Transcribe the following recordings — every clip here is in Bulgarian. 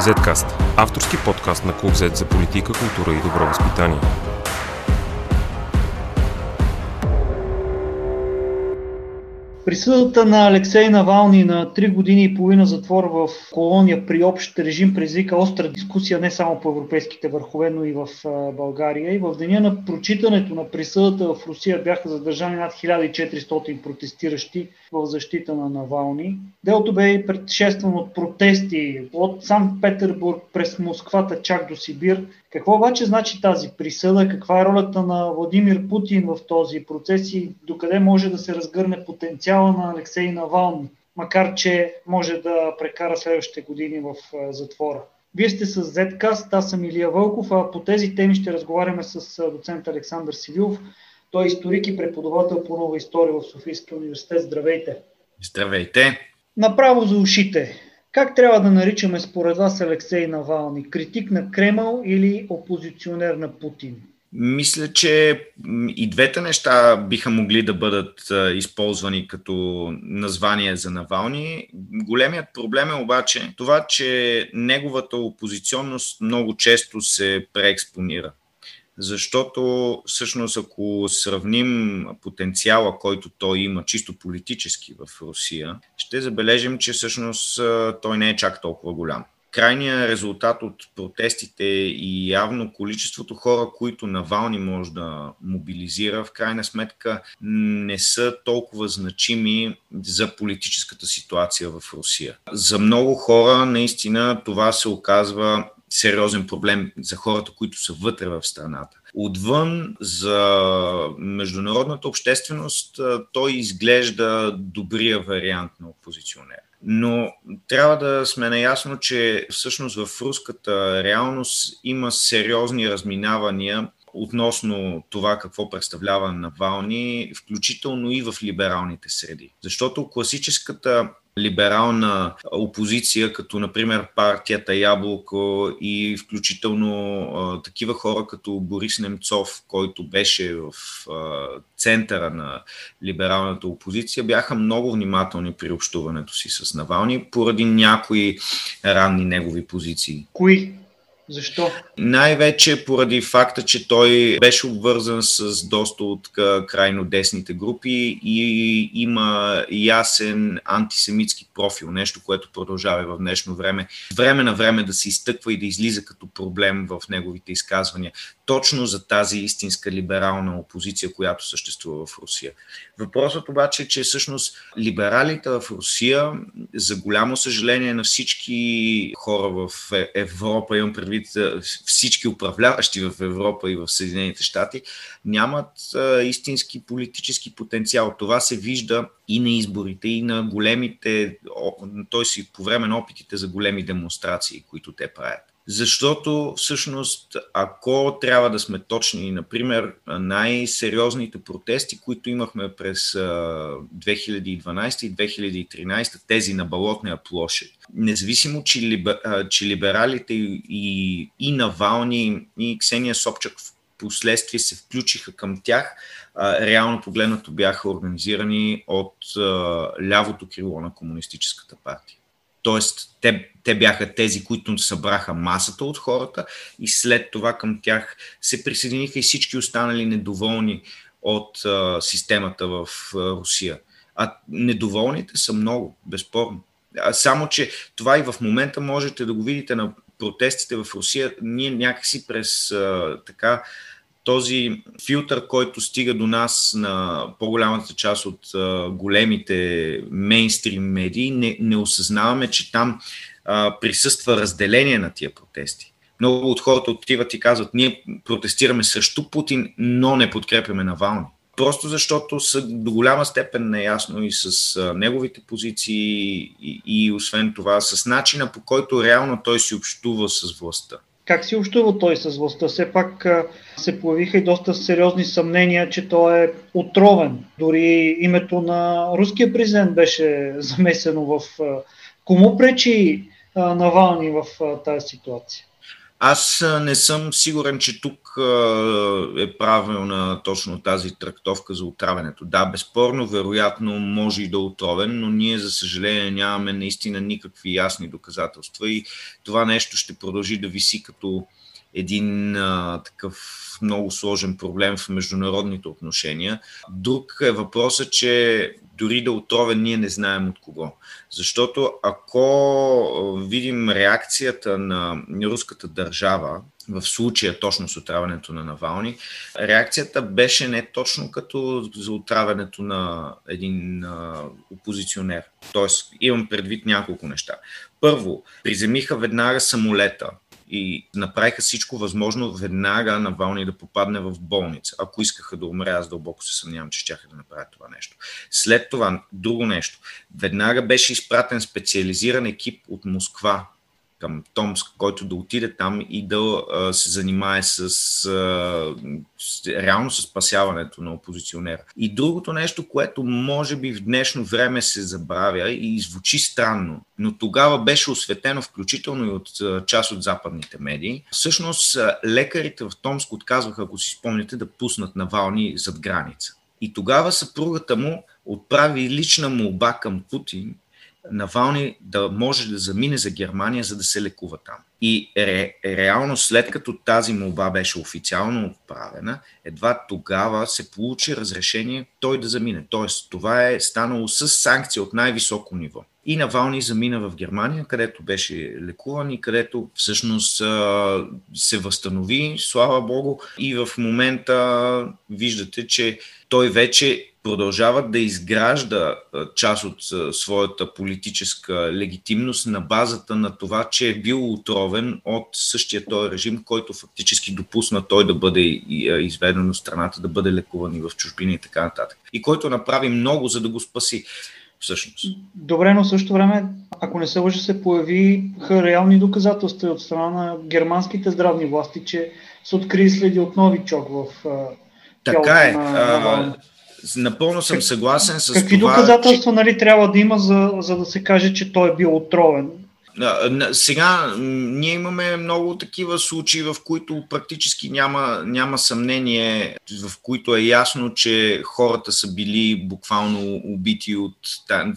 Zcast – авторски подкаст на Клуб Z за политика, култура и добро възпитание. Присъдата на Алексей Навални на 3 години и половина затвор в колония при общ режим предизвика остра дискусия не само по европейските върхове, но и в България. И в деня на прочитането на присъдата в Русия бяха задържани над 1400 протестиращи в защита на Навални. Делото бе предшествано от протести от Санкт Петербург през Москвата чак до Сибир. Какво обаче значи тази присъда? Каква е ролята на Владимир Путин в този процес и докъде може да се разгърне потенциала на Алексей Навални, макар че може да прекара следващите години в затвора? Вие сте с Zcast, аз съм Илия Вълков, а по тези теми ще разговаряме с доцент Александър Сивилов. Той е историк и преподавател по нова история в Софийския университет. Здравейте! Здравейте! Направо за ушите. Как трябва да наричаме според вас Алексей Навални? Критик на Кремъл или опозиционер на Путин? Мисля, че и двете неща биха могли да бъдат използвани като название за Навални. Големият проблем е обаче това, че неговата опозиционност много често се преекспонира защото всъщност ако сравним потенциала, който той има чисто политически в Русия, ще забележим, че всъщност той не е чак толкова голям. Крайният резултат от протестите и явно количеството хора, които Навални може да мобилизира, в крайна сметка не са толкова значими за политическата ситуация в Русия. За много хора наистина това се оказва сериозен проблем за хората, които са вътре в страната. Отвън за международната общественост той изглежда добрия вариант на опозиционер. Но трябва да сме наясно, че всъщност в руската реалност има сериозни разминавания относно това какво представлява Навални, включително и в либералните среди. Защото класическата либерална опозиция, като например партията Яблоко и включително а, такива хора като Борис Немцов, който беше в а, центъра на либералната опозиция, бяха много внимателни при общуването си с Навални поради някои ранни негови позиции. Кои? Защо? Най-вече поради факта, че той беше обвързан с доста от крайно десните групи и има ясен антисемитски профил, нещо, което продължава в днешно време. Време на време да се изтъква и да излиза като проблем в неговите изказвания. Точно за тази истинска либерална опозиция, която съществува в Русия. Въпросът обаче е, че всъщност либералите в Русия, за голямо съжаление на всички хора в Европа, имам предвид предвид всички управляващи в Европа и в Съединените щати, нямат истински политически потенциал. Това се вижда и на изборите, и на големите, т.е. по време на опитите за големи демонстрации, които те правят. Защото всъщност, ако трябва да сме точни, например, най-сериозните протести, които имахме през 2012 и 2013, тези на Балотния площад, независимо, че, либер, че либералите и, и Навални, и Ксения Собчак в последствие се включиха към тях, реално погледнато бяха организирани от лявото крило на Комунистическата партия. Тоест, те, те бяха тези, които събраха масата от хората и след това към тях се присъединиха и всички останали недоволни от а, системата в а, Русия. А недоволните са много, безспорно. Само, че това и в момента можете да го видите на протестите в Русия. Ние някакси през а, така този филтър, който стига до нас на по-голямата част от големите мейнстрим медии, не, не осъзнаваме, че там а, присъства разделение на тия протести. Много от хората отиват и казват, ние протестираме срещу Путин, но не подкрепяме Навални. Просто защото са до голяма степен неясно и с а, неговите позиции и, и освен това с начина по който реално той си общува с властта. Как си общува той с властта? Все пак се появиха и доста сериозни съмнения, че той е отровен. Дори името на руския президент беше замесено в... Кому пречи Навални в тази ситуация? Аз не съм сигурен, че тук е правилна точно тази трактовка за отравянето. Да, безспорно, вероятно може и да е отровен, но ние, за съжаление, нямаме наистина никакви ясни доказателства и това нещо ще продължи да виси като един а, такъв много сложен проблем в международните отношения. Друг е въпросът, че дори да отровен, ние не знаем от кого. Защото ако видим реакцията на руската държава, в случая точно с отравянето на Навални, реакцията беше не точно като за отравянето на един а, опозиционер. Тоест, имам предвид няколко неща. Първо, приземиха веднага самолета, и направиха всичко възможно веднага Навални да попадне в болница. Ако искаха да умре, аз дълбоко се съмнявам, че щяха да направят това нещо. След това, друго нещо. Веднага беше изпратен специализиран екип от Москва към Томск, който да отиде там и да се занимае с, с реално с спасяването на опозиционера. И другото нещо, което може би в днешно време се забравя и звучи странно, но тогава беше осветено включително и от част от западните медии. Всъщност лекарите в Томск отказваха, ако си спомняте, да пуснат Навални зад граница. И тогава съпругата му отправи лична молба към Путин Навални да може да замине за Германия, за да се лекува там. И ре, реално след като тази молба беше официално отправена, едва тогава се получи разрешение той да замине. Тоест това е станало с санкция от най-високо ниво. И Навални замина в Германия, където беше лекуван и където всъщност се възстанови, слава Богу. И в момента виждате, че той вече продължава да изгражда част от своята политическа легитимност на базата на това, че е бил отровен от същия този режим, който фактически допусна той да бъде изведен от страната, да бъде лекуван и в чужбина и така нататък. И който направи много, за да го спаси всъщност. Добре, но в същото време, ако не се лъжа, се появиха реални доказателства от страна на германските здравни власти, че са открили следи от новичок в така е. На, на Напълно съм съгласен с Какви това, доказателства че... нали, трябва да има, за, за да се каже, че той е бил отровен? Сега ние имаме много такива случаи, в които практически няма, няма съмнение, в които е ясно, че хората са били буквално убити от,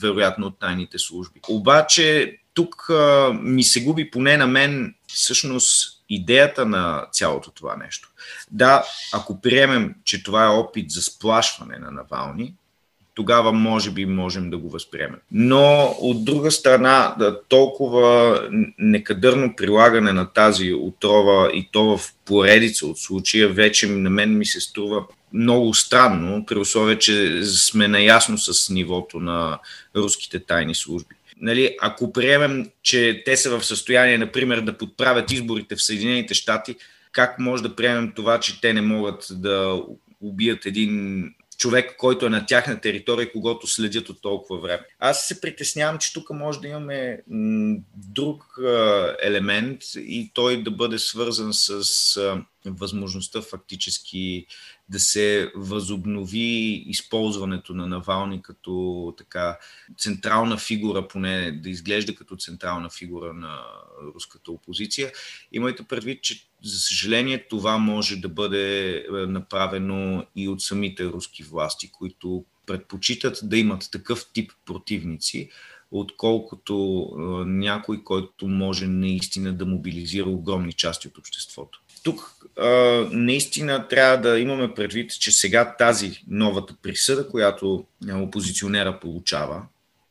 вероятно, от тайните служби. Обаче тук а, ми се губи поне на мен всъщност идеята на цялото това нещо. Да, ако приемем, че това е опит за сплашване на Навални, тогава може би можем да го възприемем. Но от друга страна, да, толкова некадърно прилагане на тази отрова и то в поредица от случая, вече на мен ми се струва много странно, при условие, че сме наясно с нивото на руските тайни служби. Нали, ако приемем, че те са в състояние, например, да подправят изборите в Съединените щати, как може да приемем това, че те не могат да убият един човек, който е на тяхна територия, когато следят от толкова време. Аз се притеснявам, че тук може да имаме друг елемент и той да бъде свързан с възможността фактически да се възобнови използването на Навални като така централна фигура, поне да изглежда като централна фигура на руската опозиция. Имайте предвид, че за съжаление това може да бъде е, направено и от самите руски власти, които предпочитат да имат такъв тип противници, отколкото е, някой, който може наистина да мобилизира огромни части от обществото. Тук а, наистина трябва да имаме предвид, че сега тази новата присъда, която опозиционера получава,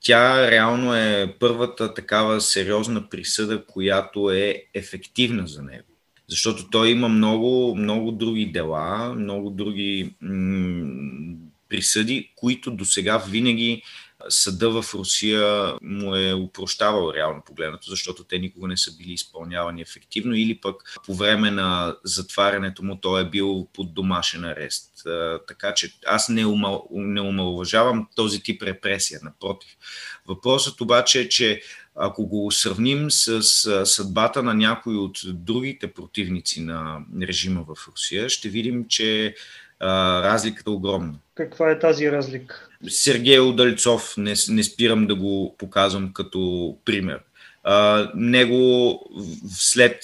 тя реално е първата такава сериозна присъда, която е ефективна за него. Защото той има много, много други дела, много други м- присъди, които до сега винаги съда в Русия му е упрощавал реално погледнато, защото те никога не са били изпълнявани ефективно или пък по време на затварянето му той е бил под домашен арест. Така че аз не, умал, не умалважавам този тип репресия, напротив. Въпросът обаче е, че ако го сравним с съдбата на някои от другите противници на режима в Русия, ще видим, че разликата е огромна. Каква е тази разлика? Сергей Удальцов, не, не спирам да го показвам като пример. А, него след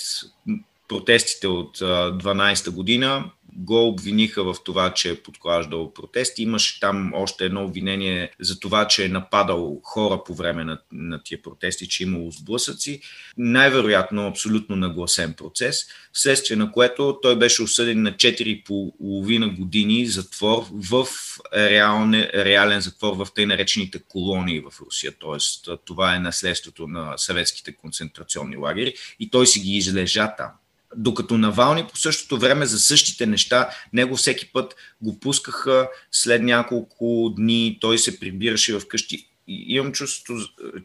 протестите от 12-та година го обвиниха в това, че е подклаждал протести. Имаше там още едно обвинение за това, че е нападал хора по време на, на тия протести, че е имало сблъсъци. Най-вероятно абсолютно нагласен процес, вследствие на което той беше осъден на 4,5 години затвор в реален, реален затвор в тъй наречените колонии в Русия. Тоест, това е наследството на съветските концентрационни лагери и той си ги излежа там. Докато Навални по същото време за същите неща, него всеки път го пускаха след няколко дни, той се прибираше вкъщи. И имам чувство,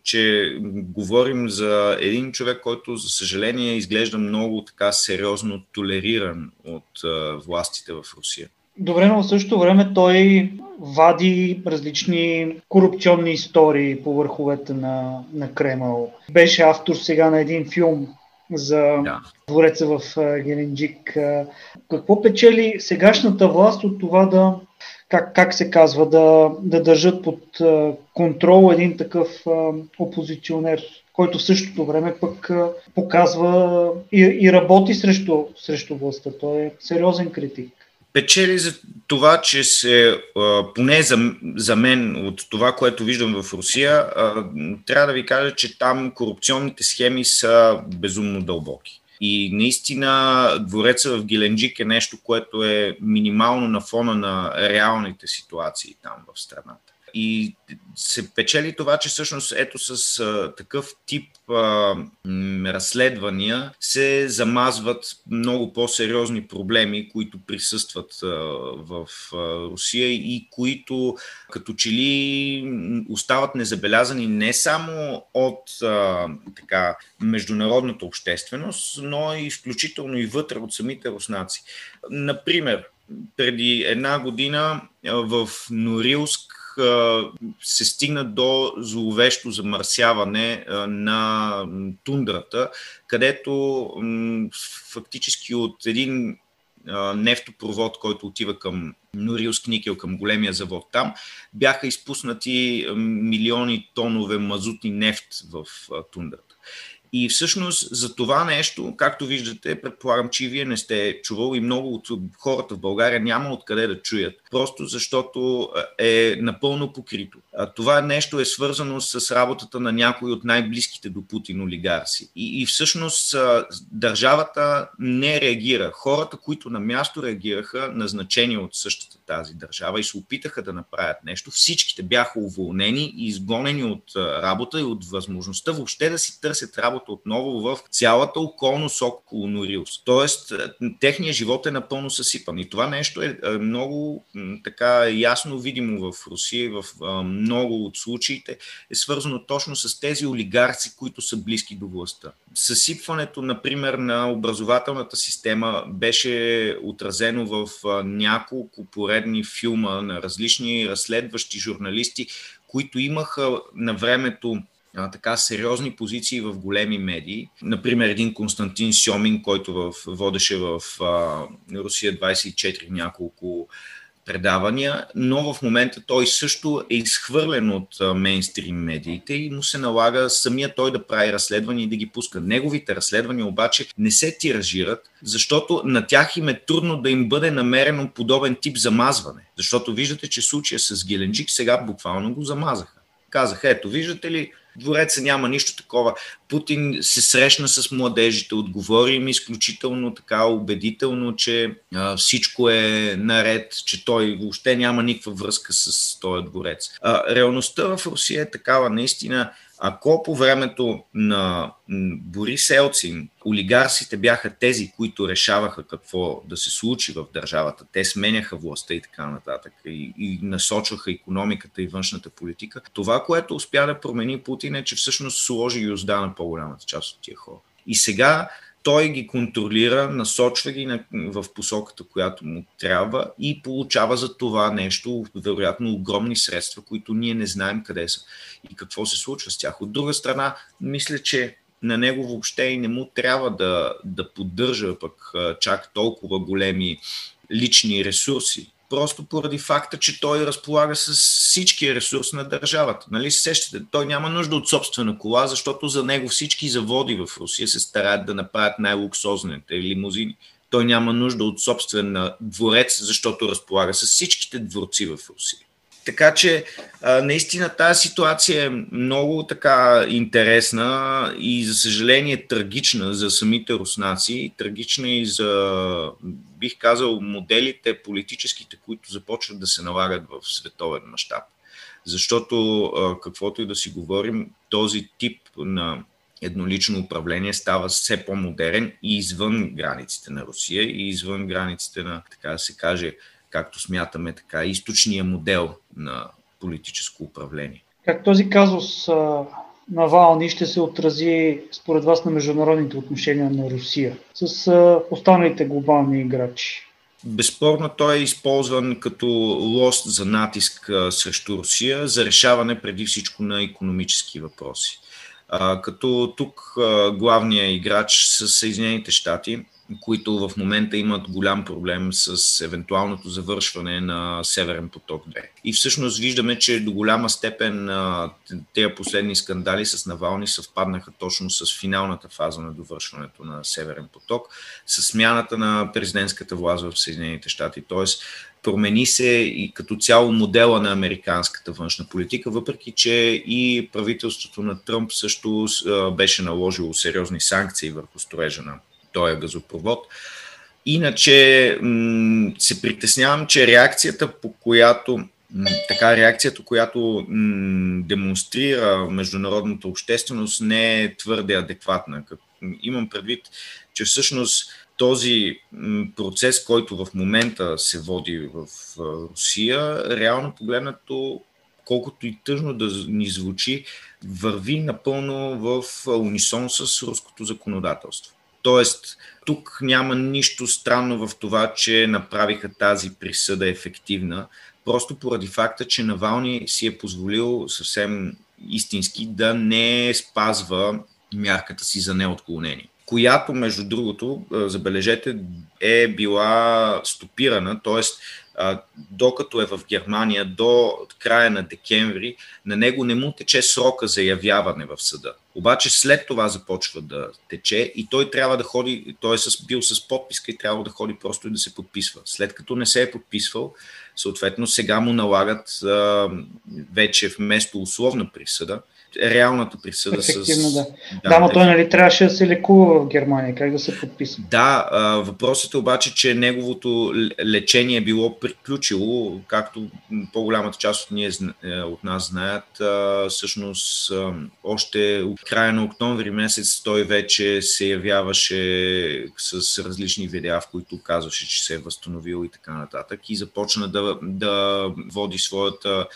че говорим за един човек, който, за съжаление, изглежда много така сериозно толериран от властите в Русия. Добре, но в същото време той вади различни корупционни истории по върховете на, на Кремъл. Беше автор сега на един филм за да. двореца в Геленджик. Какво печели сегашната власт от това да, как, как се казва, да, да държат под контрол един такъв опозиционер, който в същото време пък показва и, и работи срещу, срещу властта. Той е сериозен критик печели за това, че се, поне за, за мен, от това, което виждам в Русия, трябва да ви кажа, че там корупционните схеми са безумно дълбоки. И наистина двореца в Геленджик е нещо, което е минимално на фона на реалните ситуации там в страната. И се печели това, че всъщност ето с а, такъв тип а, м, разследвания се замазват много по-сериозни проблеми, които присъстват а, в а, Русия и които като че ли остават незабелязани не само от а, така, международната общественост, но и включително и вътре от самите руснаци. Например, преди една година в Норилск се стигна до зловещо замърсяване на тундрата, където фактически от един нефтопровод, който отива към Норилск никел, към големия завод там, бяха изпуснати милиони тонове мазутни нефт в тундрата. И всъщност за това нещо, както виждате, предполагам, че вие не сте чували и много от хората в България няма откъде да чуят, просто защото е напълно покрито. Това нещо е свързано с работата на някои от най-близките до Путин олигарси. И, и всъщност държавата не реагира. Хората, които на място реагираха, назначени от същата тази държава и се опитаха да направят нещо, всичките бяха уволнени и изгонени от работа и от възможността въобще да си търсят работа отново в цялата околност около Норилс. Тоест, техният живот е напълно съсипан. И това нещо е много така ясно видимо в Русия, в много от случаите е свързано точно с тези олигарци, които са близки до властта. Съсипването, например, на образователната система беше отразено в няколко поредни филма на различни разследващи журналисти, които имаха на времето а, така сериозни позиции в големи медии. Например, един Константин Сьомин, който в, водеше в а, Русия 24 няколко предавания, но в момента той също е изхвърлен от мейнстрим медиите и му се налага самия той да прави разследвания и да ги пуска. Неговите разследвания обаче не се тиражират, защото на тях им е трудно да им бъде намерено подобен тип замазване. Защото виждате, че случая с Геленджик сега буквално го замазаха. Казаха, ето, виждате ли, двореца няма нищо такова. Путин се срещна с младежите, отговори им изключително така убедително, че а, всичко е наред, че той въобще няма никаква връзка с този дворец. А, реалността в Русия е такава, наистина ако по времето на Борис Елцин олигарсите бяха тези, които решаваха какво да се случи в държавата, те сменяха властта и така нататък и, и насочваха економиката и външната политика, това, което успя да промени Путин е, че всъщност сложи юзда на по-голямата част от тия хора. И сега той ги контролира, насочва ги в посоката, която му трябва и получава за това нещо, вероятно, огромни средства, които ние не знаем къде са и какво се случва с тях. От друга страна, мисля, че на него въобще и не му трябва да, да поддържа пък чак толкова големи лични ресурси, просто поради факта, че той разполага с всички ресурс на държавата. Нали се сещате? Той няма нужда от собствена кола, защото за него всички заводи в Русия се стараят да направят най-луксозните лимузини. Той няма нужда от собствен дворец, защото разполага с всичките дворци в Русия. Така че наистина тази ситуация е много така интересна и за съжаление трагична за самите руснаци, трагична и за, бих казал, моделите политическите, които започват да се налагат в световен мащаб. Защото, каквото и да си говорим, този тип на еднолично управление става все по-модерен и извън границите на Русия и извън границите на, така да се каже, както смятаме така, източния модел на политическо управление. Как този казус на Вални ще се отрази според вас на международните отношения на Русия с останалите глобални играчи? Безспорно той е използван като лост за натиск срещу Русия за решаване преди всичко на економически въпроси. Като тук главният играч са Съединените щати, които в момента имат голям проблем с евентуалното завършване на Северен поток 2. И всъщност виждаме, че до голяма степен тези последни скандали с Навални съвпаднаха точно с финалната фаза на довършването на Северен поток, с смяната на президентската власт в Съединените щати. Тоест, промени се и като цяло модела на американската външна политика, въпреки че и правителството на Тръмп също беше наложило сериозни санкции върху строежа на този газопровод. Иначе се притеснявам, че реакцията, по която така реакцията, която демонстрира международната общественост, не е твърде адекватна. Имам предвид, че всъщност този процес, който в момента се води в Русия, реално погледнато, колкото и тъжно да ни звучи, върви напълно в унисон с руското законодателство. Тоест, тук няма нищо странно в това, че направиха тази присъда ефективна, просто поради факта, че Навални си е позволил съвсем истински да не спазва мярката си за неотклонение която, между другото, забележете, е била стопирана, т.е. докато е в Германия до края на декември, на него не му тече срока за явяване в съда. Обаче след това започва да тече и той трябва да ходи, той е бил с подписка и трябва да ходи просто и да се подписва. След като не се е подписвал, съответно сега му налагат вече вместо условна присъда, реалната присъда Ефективно, с... Да, да, да но той нали трябваше да се лекува в Германия, как да се подписва? Да, въпросът е обаче, че неговото лечение е било приключило, както по-голямата част от, ние, е, от нас знаят, всъщност още от края на октомври месец той вече се явяваше с различни видеа, в които казваше, че се е възстановил и така нататък и започна да, да води своята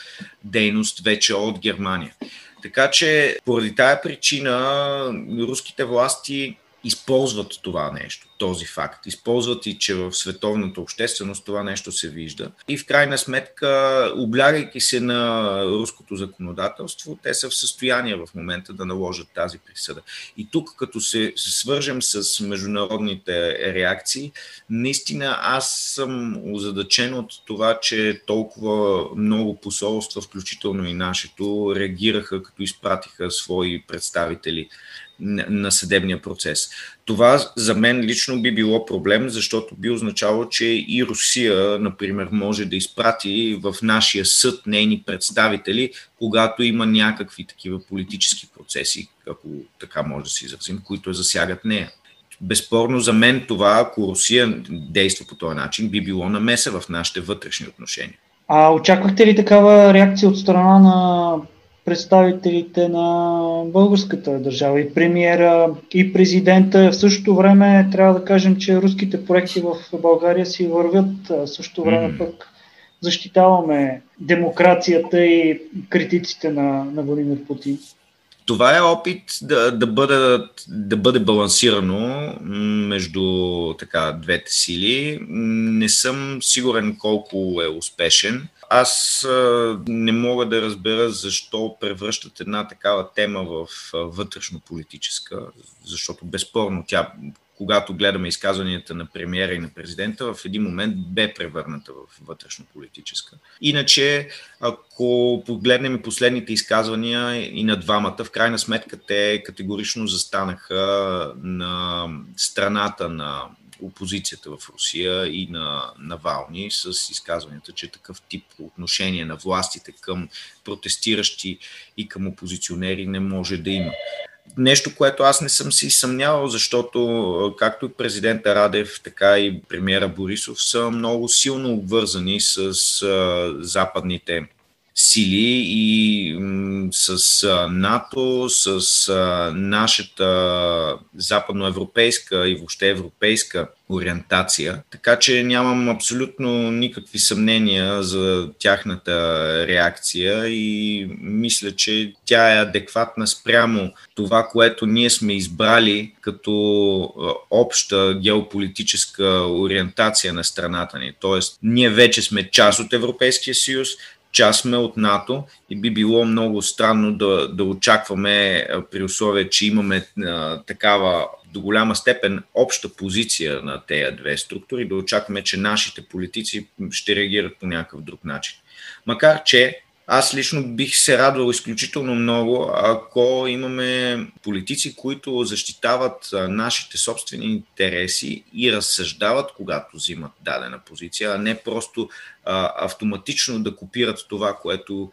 дейност вече от Германия. Така че поради тая причина руските власти използват това нещо, този факт. Използват и, че в световната общественост това нещо се вижда. И в крайна сметка, облягайки се на руското законодателство, те са в състояние в момента да наложат тази присъда. И тук, като се, свържем с международните реакции, наистина аз съм озадачен от това, че толкова много посолства, включително и нашето, реагираха, като изпратиха свои представители на съдебния процес. Това за мен лично би било проблем, защото би означало, че и Русия, например, може да изпрати в нашия съд нейни представители, когато има някакви такива политически процеси, ако така може да си изразим, които засягат нея. Безспорно за мен това, ако Русия действа по този начин, би било намеса в нашите вътрешни отношения. А очаквахте ли такава реакция от страна на представителите на българската държава и премиера и президента. В същото време трябва да кажем, че руските проекти в България си вървят. В същото време пък защитаваме демокрацията и критиците на, на Владимир Путин. Това е опит да, да, бъде, да бъде балансирано между така, двете сили. Не съм сигурен колко е успешен. Аз не мога да разбера защо превръщат една такава тема в вътрешно-политическа, защото безспорно тя когато гледаме изказванията на премиера и на президента, в един момент бе превърната в вътрешно-политическа. Иначе, ако погледнем и последните изказвания и на двамата, в крайна сметка те категорично застанаха на страната на опозицията в Русия и на Навални с изказванията, че такъв тип отношение на властите към протестиращи и към опозиционери не може да има. Нещо, което аз не съм си съмнявал, защото както и президента Радев, така и премиера Борисов са много силно обвързани с а, западните сили и с НАТО, с нашата западноевропейска и въобще европейска ориентация. Така че нямам абсолютно никакви съмнения за тяхната реакция и мисля, че тя е адекватна спрямо това, което ние сме избрали като обща геополитическа ориентация на страната ни. Тоест, ние вече сме част от Европейския съюз, част сме от НАТО и би било много странно да, да очакваме при условие, че имаме а, такава до голяма степен обща позиция на тези две структури, да очакваме, че нашите политици ще реагират по някакъв друг начин. Макар, че аз лично бих се радвал изключително много, ако имаме политици, които защитават нашите собствени интереси и разсъждават, когато взимат дадена позиция, а не просто а, автоматично да копират това, което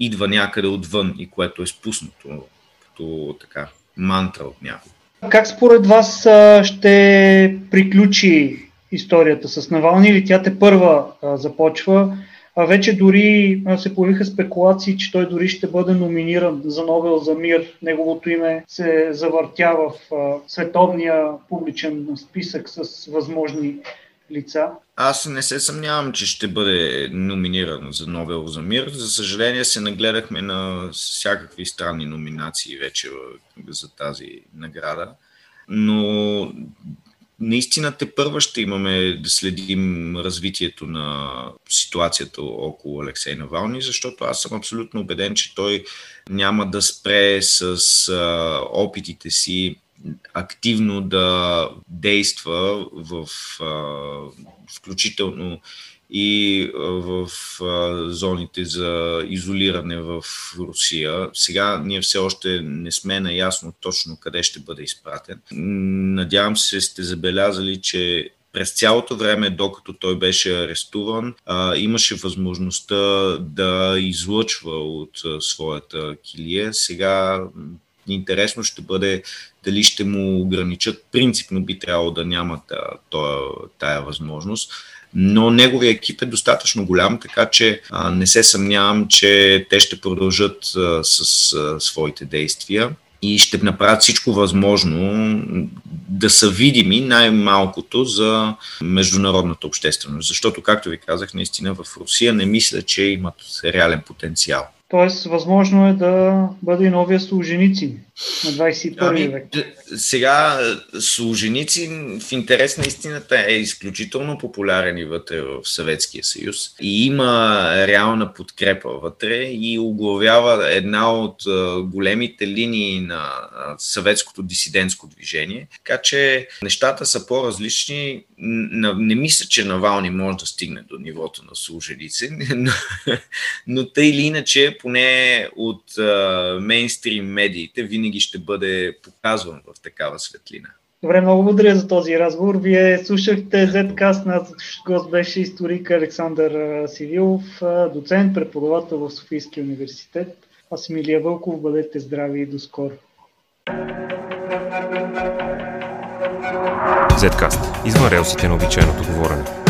идва някъде отвън и което е спуснато като така мантра от някого. Как според вас ще приключи историята с Навални или тя те първа започва? А вече дори се появиха спекулации, че той дори ще бъде номиниран за Нобел за мир. Неговото име се завъртя в световния публичен списък с възможни лица. Аз не се съмнявам, че ще бъде номиниран за Нобел за мир. За съжаление се нагледахме на всякакви странни номинации вече за тази награда. Но наистина те първа ще имаме да следим развитието на ситуацията около Алексей Навални, защото аз съм абсолютно убеден, че той няма да спре с а, опитите си активно да действа в а, включително и в зоните за изолиране в Русия. Сега ние все още не сме наясно точно къде ще бъде изпратен. Надявам се сте забелязали, че през цялото време, докато той беше арестуван, имаше възможността да излъчва от своята килия. Сега интересно ще бъде дали ще му ограничат. Принципно би трябвало да нямат тая възможност но неговия екип е достатъчно голям, така че а, не се съмнявам, че те ще продължат а, с а, своите действия и ще направят всичко възможно да са видими най-малкото за международната общественост. Защото, както ви казах, наистина в Русия не мисля, че имат реален потенциал. Тоест, възможно е да бъде и новия Солженицин на 21 ами, век. Сега Солженицин в интерес на истината е изключително популярен и вътре в Съветския съюз и има реална подкрепа вътре и оглавява една от големите линии на съветското дисидентско движение. Така че нещата са по-различни. Не мисля, че Навални може да стигне до нивото на Солженицин, но, но тъй или иначе поне от мейнстрим медиите, винаги ще бъде показван в такава светлина. Добре, много благодаря за този разговор. Вие слушахте Zcast, наш гост беше историк Александър Сивилов, доцент, преподавател в Софийския университет. Аз съм Илия Вълков, бъдете здрави и до скоро. Zcast. Извън релсите на обичайното говорене.